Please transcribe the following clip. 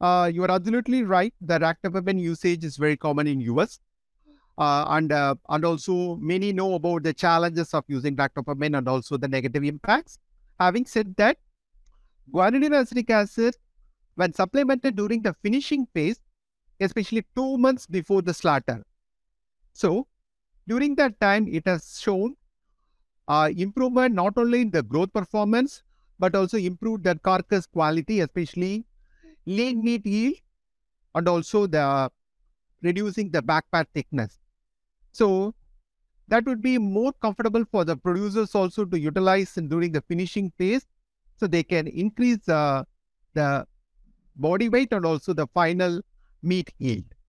uh, you are absolutely right. The ractopamine usage is very common in US. Uh, and uh, and also many know about the challenges of using ractopamine and also the negative impacts. Having said that, guanidinoacetic acid, when supplemented during the finishing phase, especially two months before the slaughter, so during that time, it has shown uh, improvement not only in the growth performance but also improved the carcass quality, especially lean meat yield and also the reducing the backfat thickness. So that would be more comfortable for the producers also to utilize during the finishing phase so they can increase uh, the body weight and also the final meat yield.